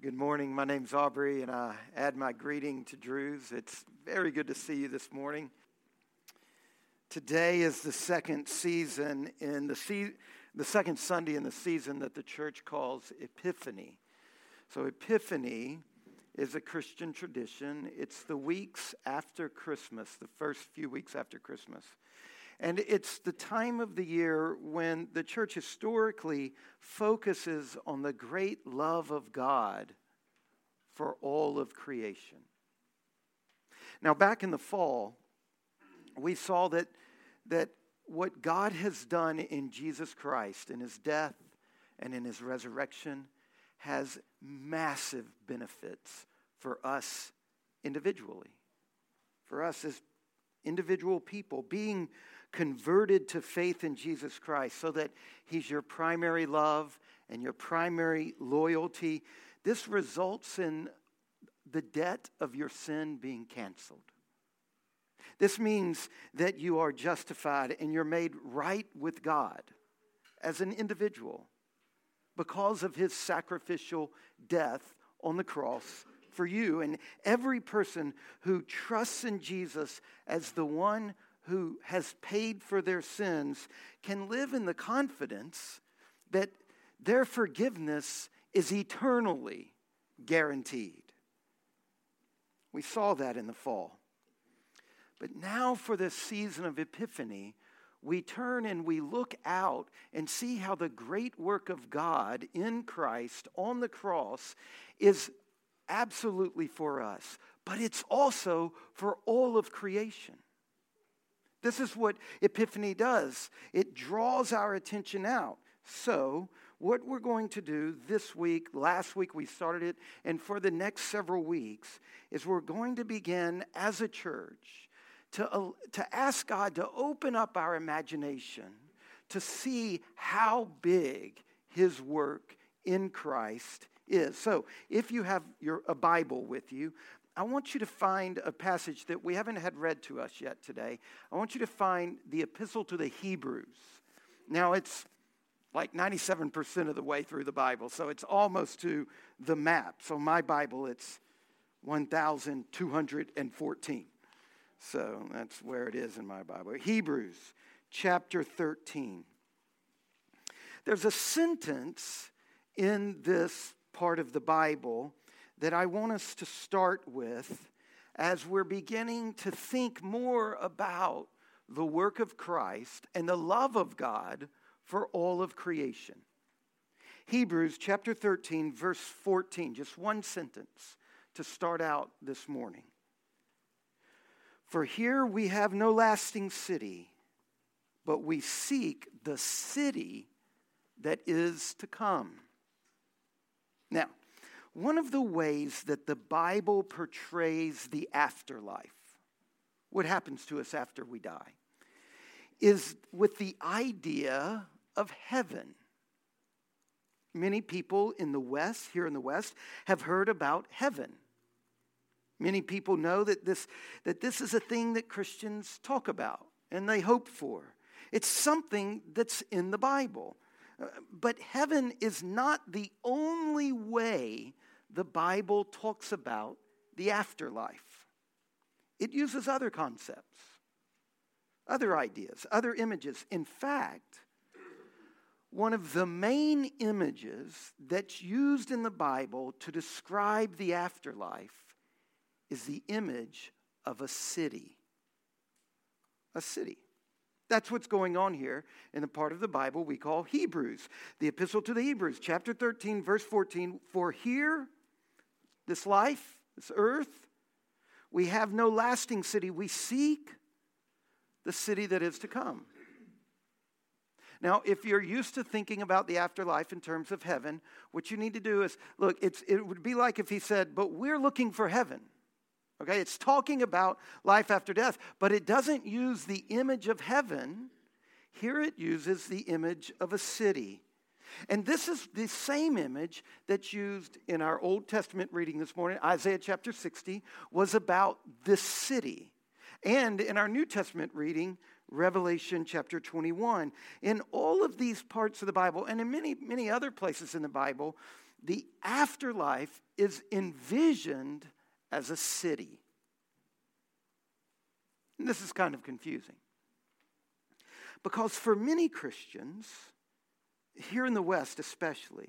Good morning. My name's Aubrey, and I add my greeting to Drew's. It's very good to see you this morning. Today is the second season in the, se- the second Sunday in the season that the church calls Epiphany. So, Epiphany is a Christian tradition. It's the weeks after Christmas, the first few weeks after Christmas. And it's the time of the year when the church historically focuses on the great love of God for all of creation. Now, back in the fall, we saw that, that what God has done in Jesus Christ, in his death and in his resurrection, has massive benefits for us individually, for us as individual people, being converted to faith in Jesus Christ so that He's your primary love and your primary loyalty, this results in the debt of your sin being canceled. This means that you are justified and you're made right with God as an individual because of his sacrificial death on the cross for you. And every person who trusts in Jesus as the one who has paid for their sins can live in the confidence that their forgiveness is eternally guaranteed. We saw that in the fall. But now, for this season of Epiphany, we turn and we look out and see how the great work of God in Christ on the cross is absolutely for us, but it's also for all of creation. This is what Epiphany does it draws our attention out. So, what we're going to do this week, last week we started it, and for the next several weeks, is we're going to begin as a church to, uh, to ask God to open up our imagination to see how big His work in Christ is. So, if you have your, a Bible with you, I want you to find a passage that we haven't had read to us yet today. I want you to find the Epistle to the Hebrews. Now, it's like 97% of the way through the Bible, so it's almost to the map. So, my Bible, it's 1,214. So, that's where it is in my Bible. Hebrews chapter 13. There's a sentence in this part of the Bible that I want us to start with as we're beginning to think more about the work of Christ and the love of God for all of creation. Hebrews chapter 13, verse 14, just one sentence to start out this morning. For here we have no lasting city, but we seek the city that is to come. One of the ways that the Bible portrays the afterlife, what happens to us after we die, is with the idea of heaven. Many people in the West, here in the West, have heard about heaven. Many people know that this, that this is a thing that Christians talk about and they hope for. It's something that's in the Bible. But heaven is not the only way the Bible talks about the afterlife. It uses other concepts, other ideas, other images. In fact, one of the main images that's used in the Bible to describe the afterlife is the image of a city. A city. That's what's going on here in the part of the Bible we call Hebrews. The Epistle to the Hebrews, chapter 13, verse 14. For here this life, this earth. We have no lasting city. We seek the city that is to come. Now, if you're used to thinking about the afterlife in terms of heaven, what you need to do is look, it's, it would be like if he said, But we're looking for heaven. Okay, it's talking about life after death, but it doesn't use the image of heaven. Here it uses the image of a city. And this is the same image that's used in our Old Testament reading this morning. Isaiah chapter 60 was about this city. And in our New Testament reading, Revelation chapter 21. In all of these parts of the Bible, and in many, many other places in the Bible, the afterlife is envisioned as a city. And this is kind of confusing. Because for many Christians, here in the West especially,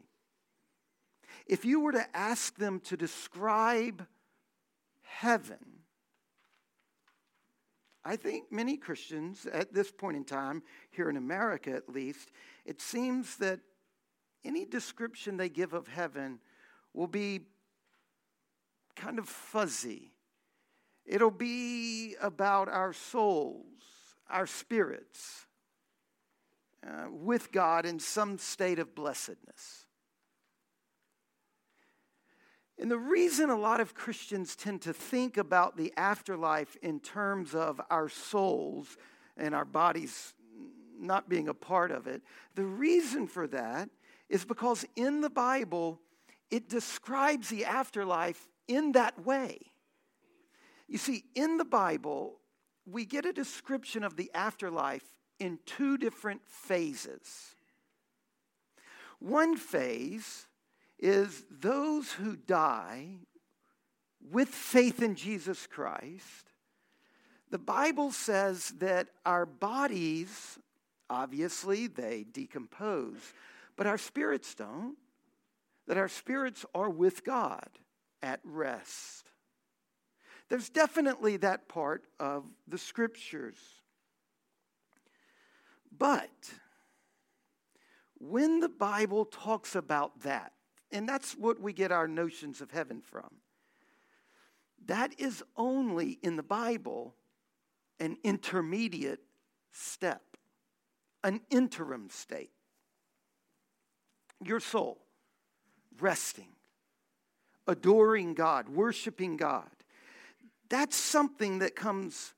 if you were to ask them to describe heaven, I think many Christians at this point in time, here in America at least, it seems that any description they give of heaven will be kind of fuzzy. It'll be about our souls, our spirits, uh, with God in some state of blessedness. And the reason a lot of Christians tend to think about the afterlife in terms of our souls and our bodies not being a part of it, the reason for that is because in the Bible, it describes the afterlife in that way. You see, in the Bible, we get a description of the afterlife in two different phases. One phase is those who die with faith in Jesus Christ. The Bible says that our bodies, obviously, they decompose, but our spirits don't. That our spirits are with God at rest. There's definitely that part of the scriptures. But when the Bible talks about that, and that's what we get our notions of heaven from. That is only in the Bible an intermediate step, an interim state. Your soul resting, adoring God, worshiping God. That's something that comes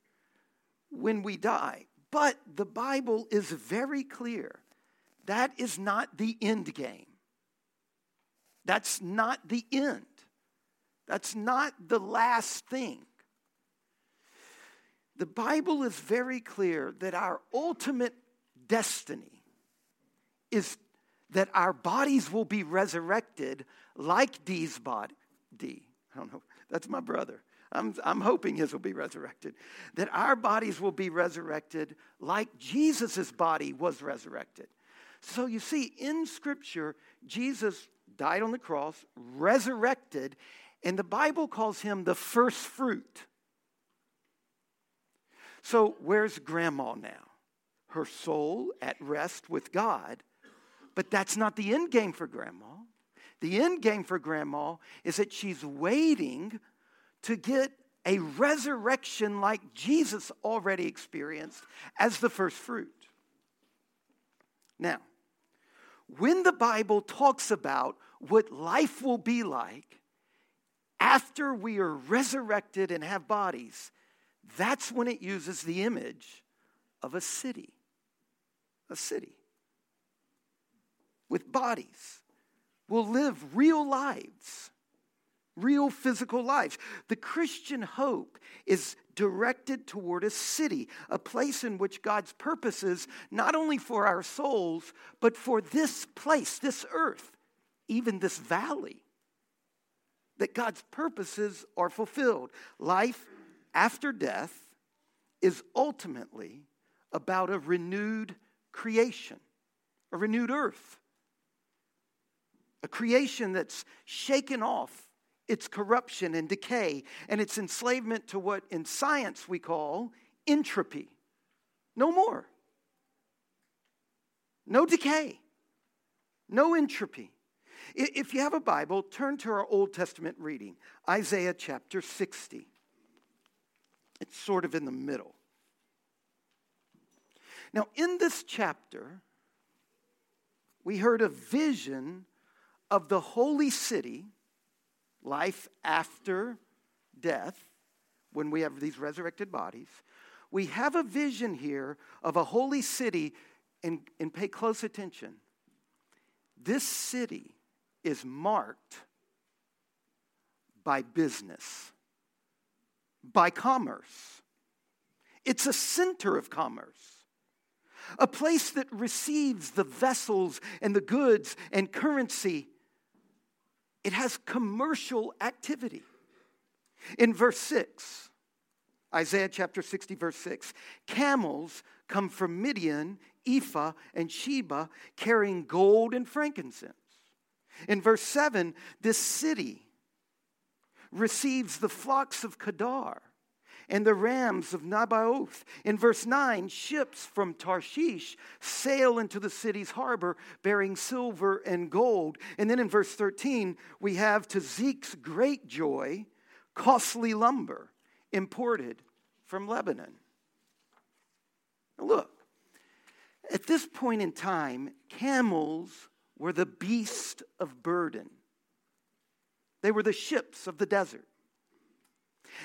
when we die. But the Bible is very clear that is not the end game. That's not the end. That's not the last thing. The Bible is very clear that our ultimate destiny is that our bodies will be resurrected like Dee's body. D, I don't know, that's my brother. I'm, I'm hoping his will be resurrected. That our bodies will be resurrected like Jesus' body was resurrected. So you see, in Scripture, Jesus died on the cross, resurrected, and the Bible calls him the first fruit. So, where's grandma now? Her soul at rest with God, but that's not the end game for grandma. The end game for grandma is that she's waiting to get a resurrection like Jesus already experienced as the first fruit. Now, when the Bible talks about what life will be like after we are resurrected and have bodies, that's when it uses the image of a city. A city with bodies. We'll live real lives, real physical lives. The Christian hope is directed toward a city, a place in which God's purposes, not only for our souls, but for this place, this earth, even this valley, that God's purposes are fulfilled. Life after death is ultimately about a renewed creation, a renewed earth, a creation that's shaken off its corruption and decay and its enslavement to what in science we call entropy. No more. No decay. No entropy. If you have a Bible, turn to our Old Testament reading, Isaiah chapter 60. It's sort of in the middle. Now, in this chapter, we heard a vision of the holy city life after death, when we have these resurrected bodies, we have a vision here of a holy city, and, and pay close attention. This city is marked by business, by commerce. It's a center of commerce, a place that receives the vessels and the goods and currency it has commercial activity. In verse 6, Isaiah chapter 60, verse 6, camels come from Midian, Ephah, and Sheba carrying gold and frankincense. In verse 7, this city receives the flocks of Kedar and the rams of Nebaioth. In verse 9, ships from Tarshish sail into the city's harbor bearing silver and gold. And then in verse 13, we have to Zeke's great joy, costly lumber imported from Lebanon. Now look, at this point in time, camels were the beast of burden. They were the ships of the desert.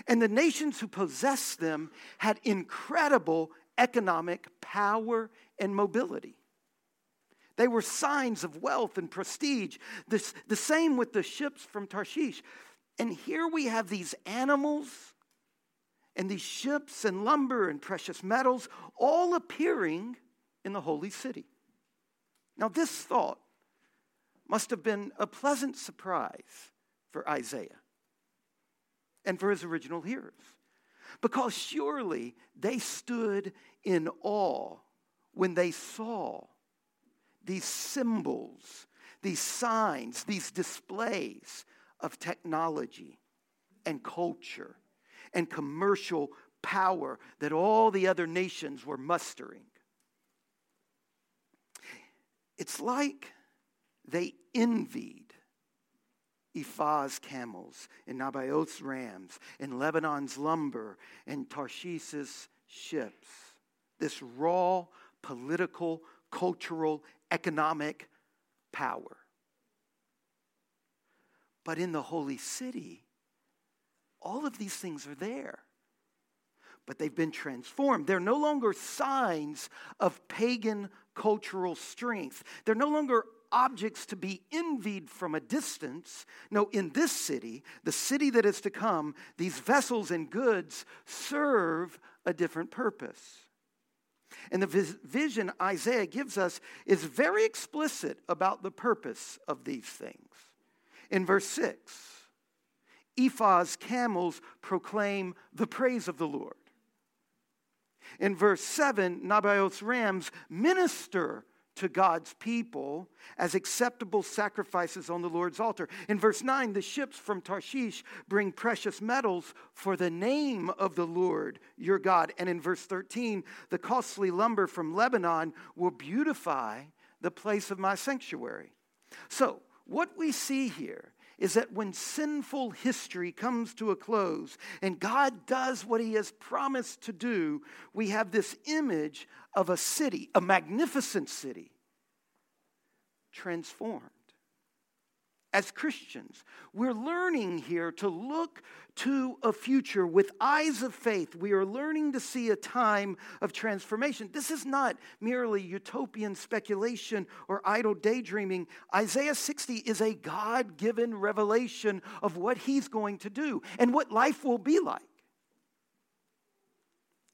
And the nations who possessed them had incredible economic power and mobility. They were signs of wealth and prestige. This, the same with the ships from Tarshish. And here we have these animals and these ships and lumber and precious metals all appearing in the holy city. Now, this thought must have been a pleasant surprise for Isaiah and for his original hearers. Because surely they stood in awe when they saw these symbols, these signs, these displays of technology and culture and commercial power that all the other nations were mustering. It's like they envied Ephah's camels, and Nebaioth's rams, and Lebanon's lumber, and Tarshish's ships. This raw political, cultural, economic power. But in the holy city, all of these things are there. But they've been transformed. They're no longer signs of pagan cultural strength. They're no longer objects to be envied from a distance. No, in this city, the city that is to come, these vessels and goods serve a different purpose. And the vision Isaiah gives us is very explicit about the purpose of these things. In verse 6, Ephah's camels proclaim the praise of the Lord. In verse 7, Nebaioth's rams minister to God's people as acceptable sacrifices on the Lord's altar. In verse 9, the ships from Tarshish bring precious metals for the name of the Lord your God. And in verse 13, the costly lumber from Lebanon will beautify the place of my sanctuary. So, what we see here is that when sinful history comes to a close and God does what he has promised to do, we have this image of a city, a magnificent city, transformed. As Christians, we're learning here to look to a future with eyes of faith. We are learning to see a time of transformation. This is not merely utopian speculation or idle daydreaming. Isaiah 60 is a God given revelation of what he's going to do and what life will be like.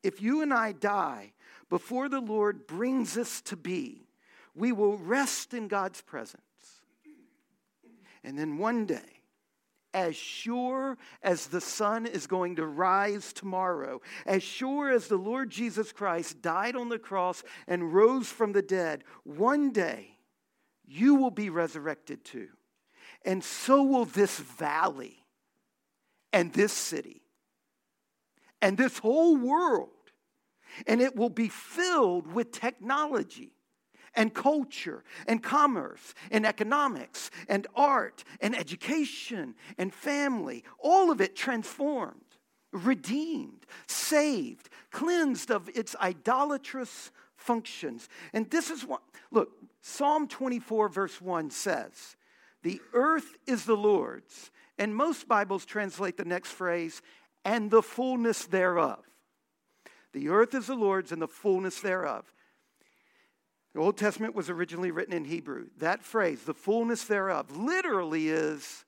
If you and I die before the Lord brings us to be, we will rest in God's presence. And then one day, as sure as the sun is going to rise tomorrow, as sure as the Lord Jesus Christ died on the cross and rose from the dead, one day you will be resurrected too. And so will this valley and this city and this whole world. And it will be filled with technology and culture and commerce and economics and art and education and family, all of it transformed, redeemed, saved, cleansed of its idolatrous functions. And this is what, look, Psalm 24, verse 1 says, The earth is the Lord's. And most Bibles translate the next phrase, and the fullness thereof. The earth is the Lord's and the fullness thereof. The Old Testament was originally written in Hebrew. That phrase, the fullness thereof, literally is,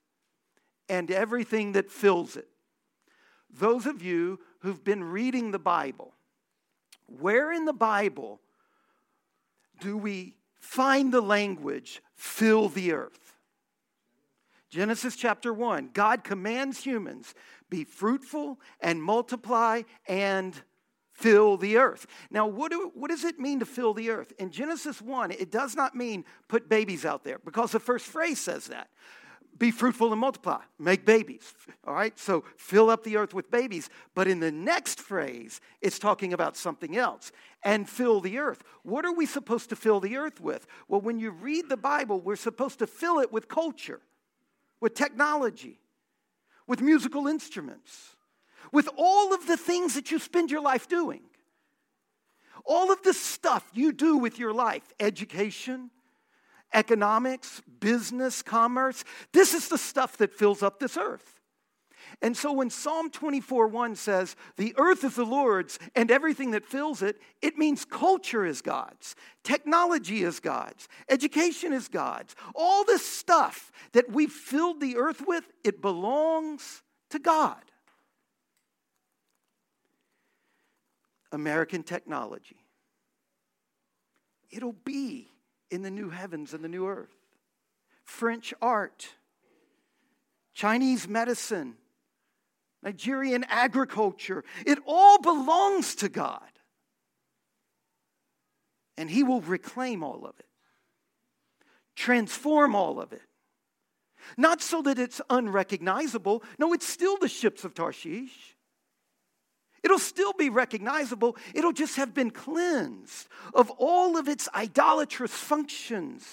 and everything that fills it. Those of you who've been reading the Bible, where in the Bible do we find the language, fill the earth? Genesis chapter 1, God commands humans be fruitful and multiply and fill the earth. Now, what, do, what does it mean to fill the earth? In Genesis 1, it does not mean put babies out there because the first phrase says that. Be fruitful and multiply, make babies. All right, so fill up the earth with babies. But in the next phrase, it's talking about something else and fill the earth. What are we supposed to fill the earth with? Well, when you read the Bible, we're supposed to fill it with culture, with technology, with musical instruments with all of the things that you spend your life doing. All of the stuff you do with your life education, economics, business, commerce this is the stuff that fills up this earth. And so when Psalm 24 1 says, The earth is the Lord's and everything that fills it, it means culture is God's, technology is God's, education is God's. All this stuff that we've filled the earth with, it belongs to God. American technology. It'll be in the new heavens and the new earth. French art, Chinese medicine, Nigerian agriculture, it all belongs to God. And He will reclaim all of it, transform all of it. Not so that it's unrecognizable. No, it's still the ships of Tarshish. It'll still be recognizable. It'll just have been cleansed of all of its idolatrous functions.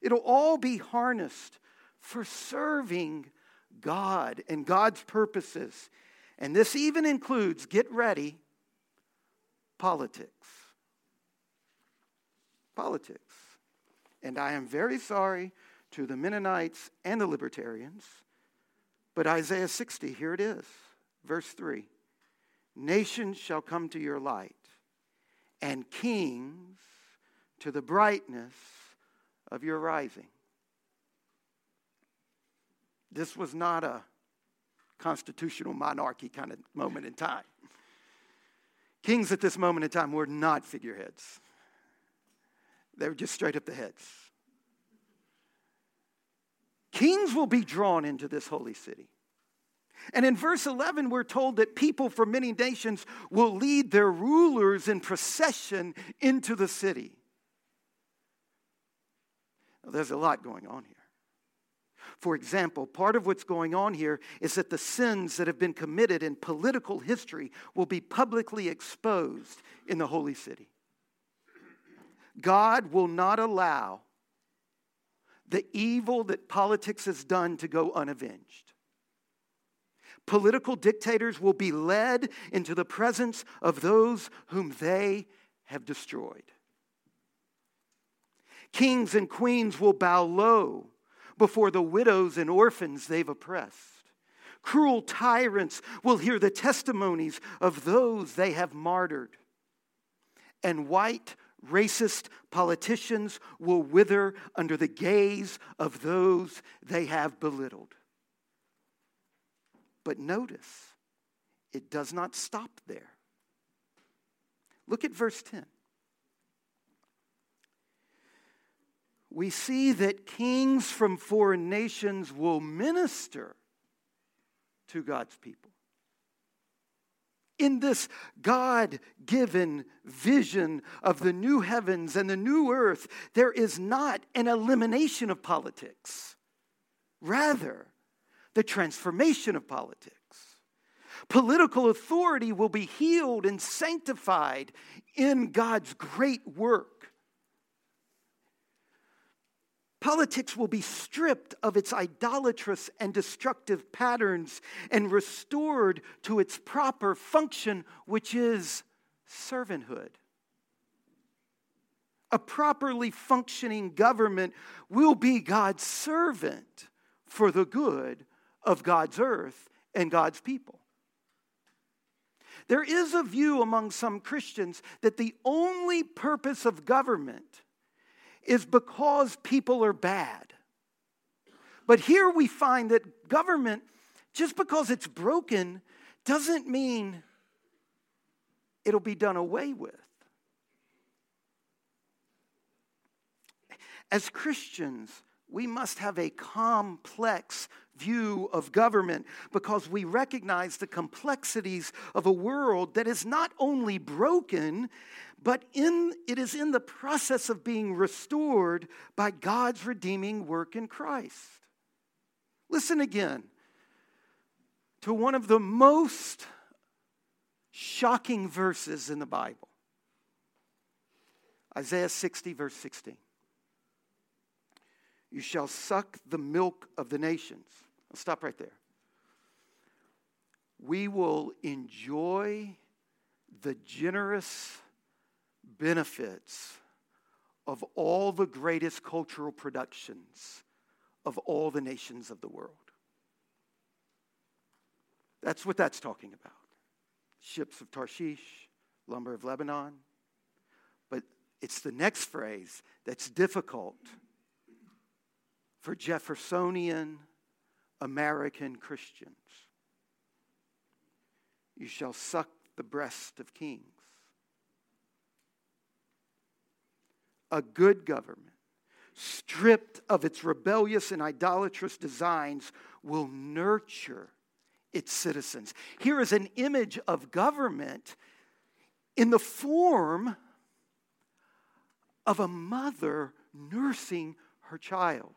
It'll all be harnessed for serving God and God's purposes. And this even includes, get ready, politics. Politics. And I am very sorry to the Mennonites and the libertarians, but Isaiah 60, here it is, verse 3. Nations shall come to your light, and kings to the brightness of your rising. This was not a constitutional monarchy kind of moment in time. Kings at this moment in time were not figureheads, they were just straight up the heads. Kings will be drawn into this holy city. And in verse 11, we're told that people from many nations will lead their rulers in procession into the city. Now, there's a lot going on here. For example, part of what's going on here is that the sins that have been committed in political history will be publicly exposed in the holy city. God will not allow the evil that politics has done to go unavenged. Political dictators will be led into the presence of those whom they have destroyed. Kings and queens will bow low before the widows and orphans they've oppressed. Cruel tyrants will hear the testimonies of those they have martyred. And white, racist politicians will wither under the gaze of those they have belittled. But notice, it does not stop there. Look at verse 10. We see that kings from foreign nations will minister to God's people. In this God given vision of the new heavens and the new earth, there is not an elimination of politics. Rather, the transformation of politics. Political authority will be healed and sanctified in God's great work. Politics will be stripped of its idolatrous and destructive patterns and restored to its proper function, which is servanthood. A properly functioning government will be God's servant for the good of God's earth and God's people. There is a view among some Christians that the only purpose of government is because people are bad. But here we find that government, just because it's broken, doesn't mean it'll be done away with. As Christians, we must have a complex view of government because we recognize the complexities of a world that is not only broken, but in, it is in the process of being restored by God's redeeming work in Christ. Listen again to one of the most shocking verses in the Bible Isaiah 60, verse 16. You shall suck the milk of the nations. I'll stop right there. We will enjoy the generous benefits of all the greatest cultural productions of all the nations of the world. That's what that's talking about. Ships of Tarshish, lumber of Lebanon. But it's the next phrase that's difficult for Jeffersonian American Christians. You shall suck the breast of kings. A good government, stripped of its rebellious and idolatrous designs, will nurture its citizens. Here is an image of government in the form of a mother nursing her child.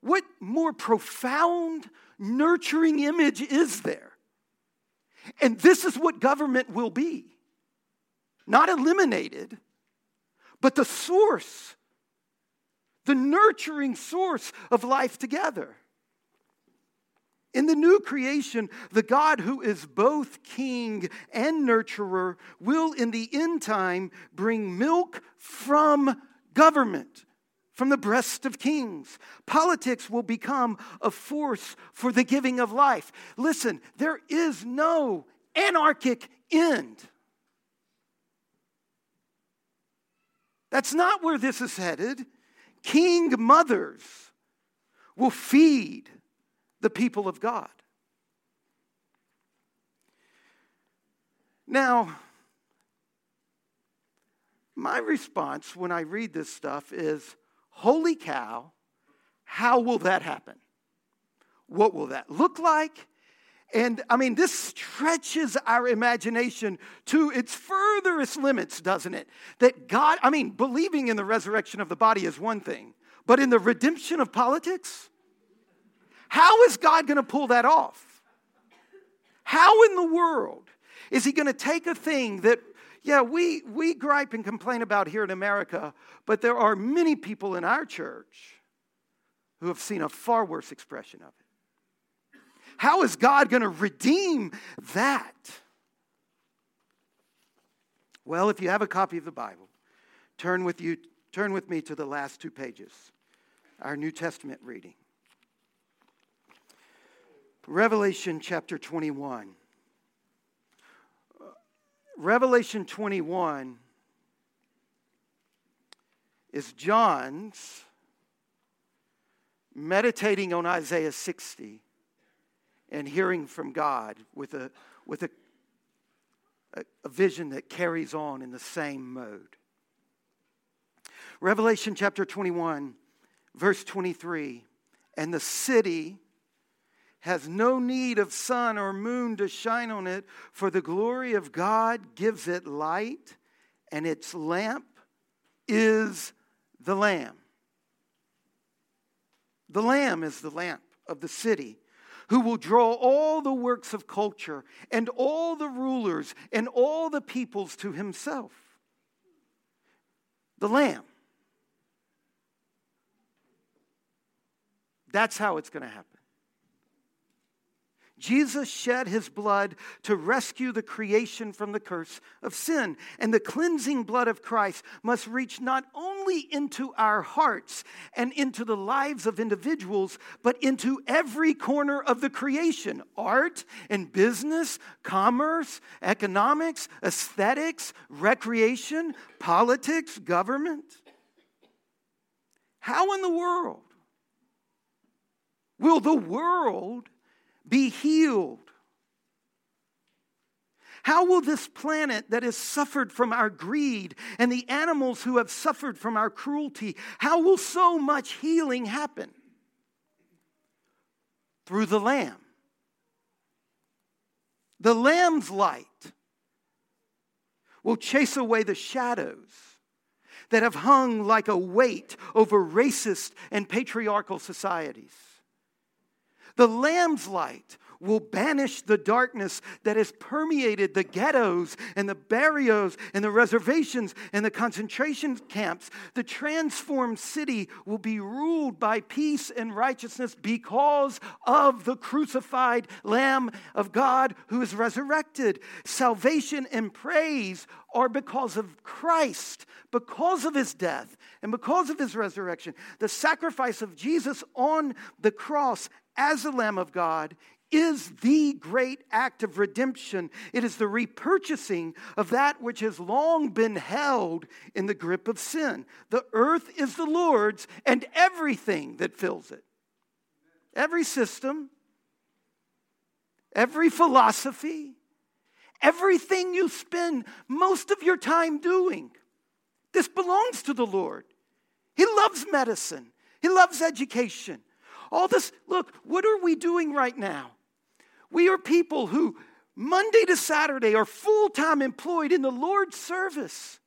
What more profound, nurturing image is there? And this is what government will be not eliminated, but the source, the nurturing source of life together. In the new creation, the God who is both king and nurturer will, in the end time, bring milk from government from the breast of kings. Politics will become a force for the giving of life. Listen, there is no anarchic end. That's not where this is headed. King mothers will feed the people of God. Now, my response when I read this stuff is Holy cow, how will that happen? What will that look like? And I mean, this stretches our imagination to its furthest limits, doesn't it? That God, I mean, believing in the resurrection of the body is one thing, but in the redemption of politics, how is God going to pull that off? How in the world is He going to take a thing that yeah, we, we gripe and complain about here in America, but there are many people in our church who have seen a far worse expression of it. How is God going to redeem that? Well, if you have a copy of the Bible, turn with, you, turn with me to the last two pages, our New Testament reading. Revelation chapter 21. Revelation 21 is John's meditating on Isaiah 60 and hearing from God with a, with a, a, vision that carries on in the same mode. Revelation chapter 21, verse 23 And the city has no need of sun or moon to shine on it, for the glory of God gives it light, and its lamp is the Lamb. The Lamb is the lamp of the city who will draw all the works of culture and all the rulers and all the peoples to himself. The Lamb. That's how it's going to happen. Jesus shed his blood to rescue the creation from the curse of sin. And the cleansing blood of Christ must reach not only into our hearts and into the lives of individuals, but into every corner of the creation art and business, commerce, economics, aesthetics, recreation, politics, government. How in the world will the world be healed? How will this planet that has suffered from our greed and the animals who have suffered from our cruelty, how will so much healing happen? Through the Lamb. The Lamb's light will chase away the shadows that have hung like a weight over racist and patriarchal societies. The Lamb's light will banish the darkness that has permeated the ghettos and the barrios and the reservations and the concentration camps. The transformed city will be ruled by peace and righteousness because of the crucified Lamb of God who is resurrected. Salvation and praise are because of Christ, because of his death, and because of his resurrection. The sacrifice of Jesus on the cross as the Lamb of God is the great act of redemption. It is the repurchasing of that which has long been held in the grip of sin. The earth is the Lord's and everything that fills it. Every system, every philosophy, everything you spend most of your time doing. This belongs to the Lord. He loves medicine, He loves education. All this, look, what are we doing right now? We are people who, Monday to Saturday, are full time employed in the Lord's service.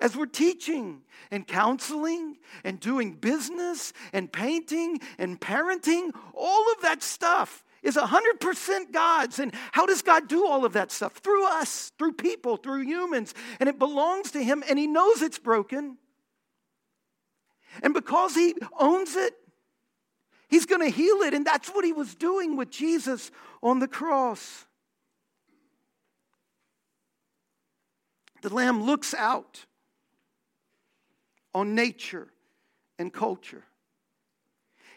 As we're teaching and counseling and doing business and painting and parenting, all of that stuff is 100% God's. And how does God do all of that stuff? Through us, through people, through humans. And it belongs to Him, and He knows it's broken. And because He owns it, He's going to heal it. And that's what he was doing with Jesus on the cross. The Lamb looks out on nature and culture.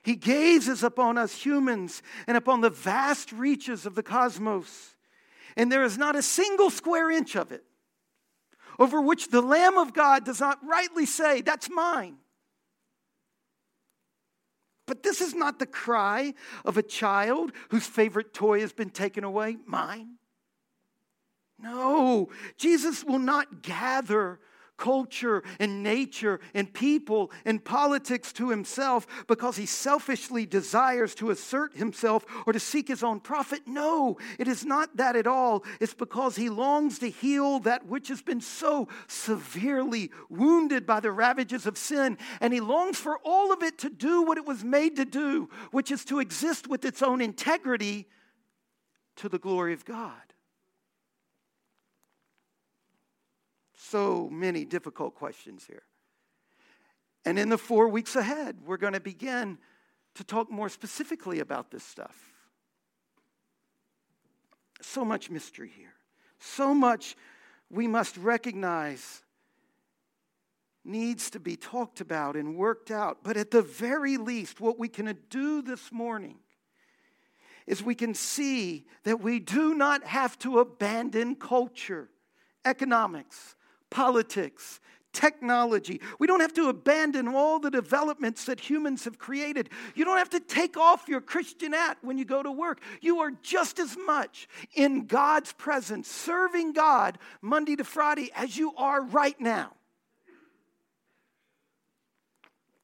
He gazes upon us humans and upon the vast reaches of the cosmos. And there is not a single square inch of it over which the Lamb of God does not rightly say, That's mine. But this is not the cry of a child whose favorite toy has been taken away, mine. No, Jesus will not gather culture and nature and people and politics to himself because he selfishly desires to assert himself or to seek his own profit. No, it is not that at all. It's because he longs to heal that which has been so severely wounded by the ravages of sin. And he longs for all of it to do what it was made to do, which is to exist with its own integrity to the glory of God. So many difficult questions here. And in the four weeks ahead, we're going to begin to talk more specifically about this stuff. So much mystery here. So much we must recognize needs to be talked about and worked out. But at the very least, what we can do this morning is we can see that we do not have to abandon culture, economics, politics, technology. We don't have to abandon all the developments that humans have created. You don't have to take off your Christian hat when you go to work. You are just as much in God's presence, serving God Monday to Friday as you are right now.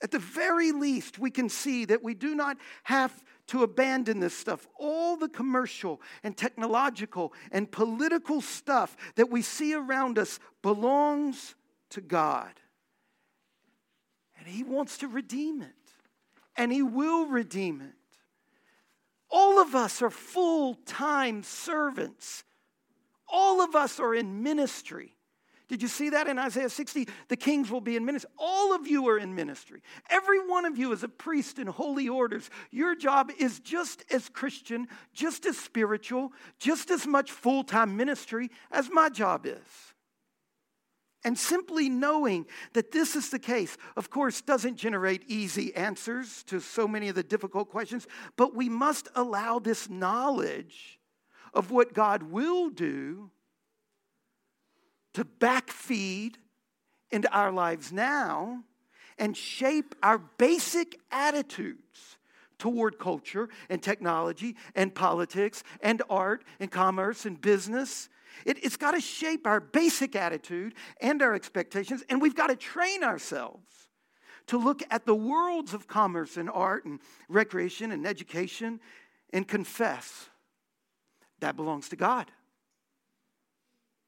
At the very least, we can see that we do not have to abandon this stuff. All the commercial and technological and political stuff that we see around us belongs to God. And He wants to redeem it, and He will redeem it. All of us are full time servants, all of us are in ministry. Did you see that in Isaiah 60? The kings will be in ministry. All of you are in ministry. Every one of you is a priest in holy orders. Your job is just as Christian, just as spiritual, just as much full time ministry as my job is. And simply knowing that this is the case, of course, doesn't generate easy answers to so many of the difficult questions, but we must allow this knowledge of what God will do to backfeed into our lives now and shape our basic attitudes toward culture and technology and politics and art and commerce and business It, has got to shape our basic attitude and our expectations, and we've got to train ourselves to look at the worlds of commerce and art and recreation and education and confess that belongs to God.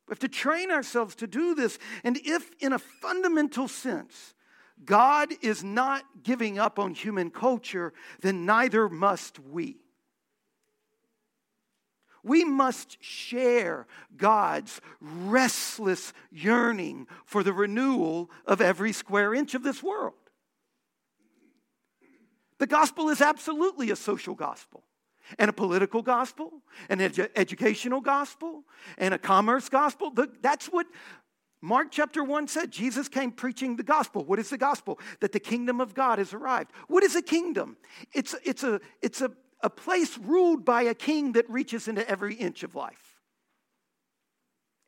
We have to train ourselves to do this. And if, in a fundamental sense, God is not giving up on human culture, then neither must we. We must share God's restless yearning for the renewal of every square inch of this world. The gospel is absolutely a social gospel and a political gospel, an edu- educational gospel, and a commerce gospel. That's what Mark chapter 1 said. Jesus came preaching the gospel. What is the gospel? That the kingdom of God has arrived. What is a kingdom? It's, it's, a, it's a, a place ruled by a king that reaches into every inch of life.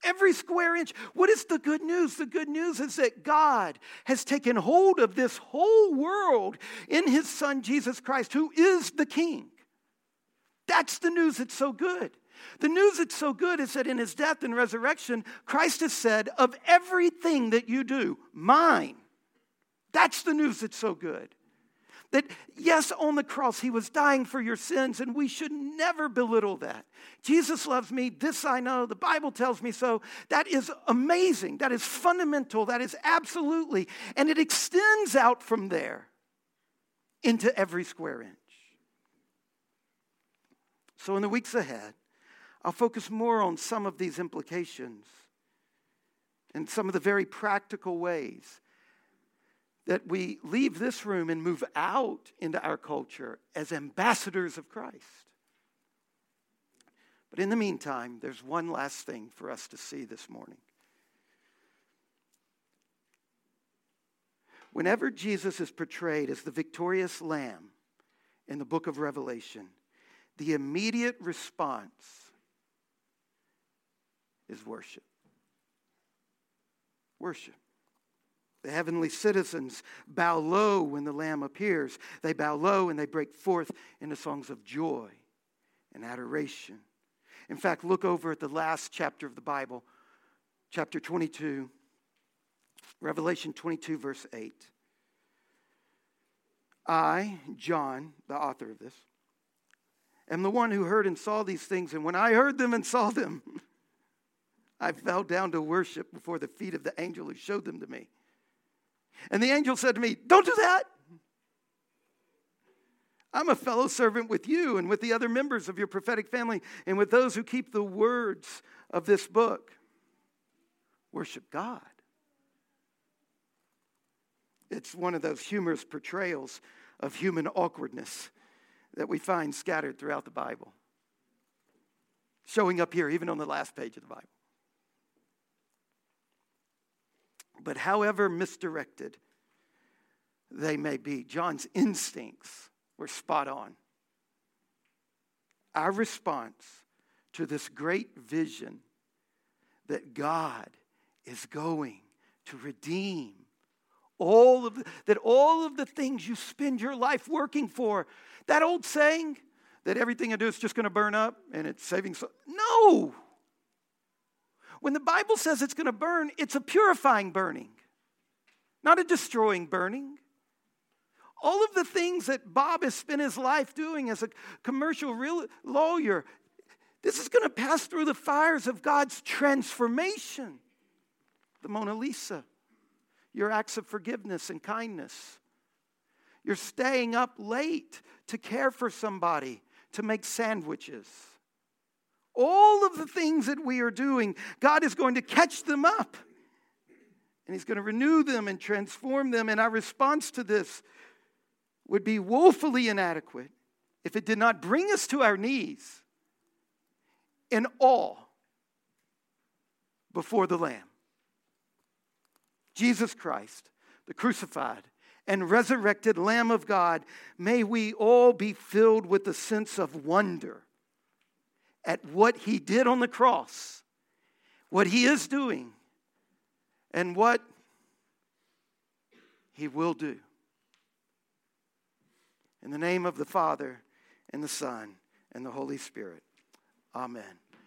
Every square inch. What is the good news? The good news is that God has taken hold of this whole world in his son Jesus Christ, who is the king. That's the news that's so good. The news that's so good is that in his death and resurrection, Christ has said, Of everything that you do, mine. That's the news that's so good. That, yes, on the cross, he was dying for your sins, and we should never belittle that. Jesus loves me, this I know, the Bible tells me so. That is amazing. That is fundamental. That is absolutely. And it extends out from there into every square inch. So, in the weeks ahead, I'll focus more on some of these implications and some of the very practical ways that we leave this room and move out into our culture as ambassadors of Christ. But in the meantime, there's one last thing for us to see this morning. Whenever Jesus is portrayed as the victorious lamb in the book of Revelation, the immediate response is worship. Worship. The heavenly citizens bow low when the Lamb appears. They bow low and they break forth into songs of joy and adoration. In fact, look over at the last chapter of the Bible, chapter 22, Revelation 22, verse 8. I, John, the author of this, am the one who heard and saw these things. And when I heard them and saw them, I fell down to worship before the feet of the angel who showed them to me. And the angel said to me, Don't do that. I'm a fellow servant with you and with the other members of your prophetic family and with those who keep the words of this book. Worship God. It's one of those humorous portrayals of human awkwardness that we find scattered throughout the Bible, showing up here, even on the last page of the Bible. But however misdirected they may be, John's instincts were spot on. Our response to this great vision that God is going to redeem all of the, that all of the things you spend your life working for that old saying that everything I do is just going to burn up and it's saving so no when the Bible says it's going to burn, it's a purifying burning, not a destroying burning. All of the things that Bob has spent his life doing as a commercial real lawyer, this is going to pass through the fires of God's transformation. The Mona Lisa, your acts of forgiveness and kindness. You're staying up late to care for somebody, to make sandwiches all of the things that we are doing, God is going to catch them up. And He's going to renew them and transform them. And our response to this would be woefully inadequate if it did not bring us to our knees in awe before the Lamb. Jesus Christ, the crucified and resurrected Lamb of God, may we all be filled with a sense of wonder at what he did on the cross, what he is doing, and what he will do. In the name of the Father, and the Son, and the Holy Spirit. Amen.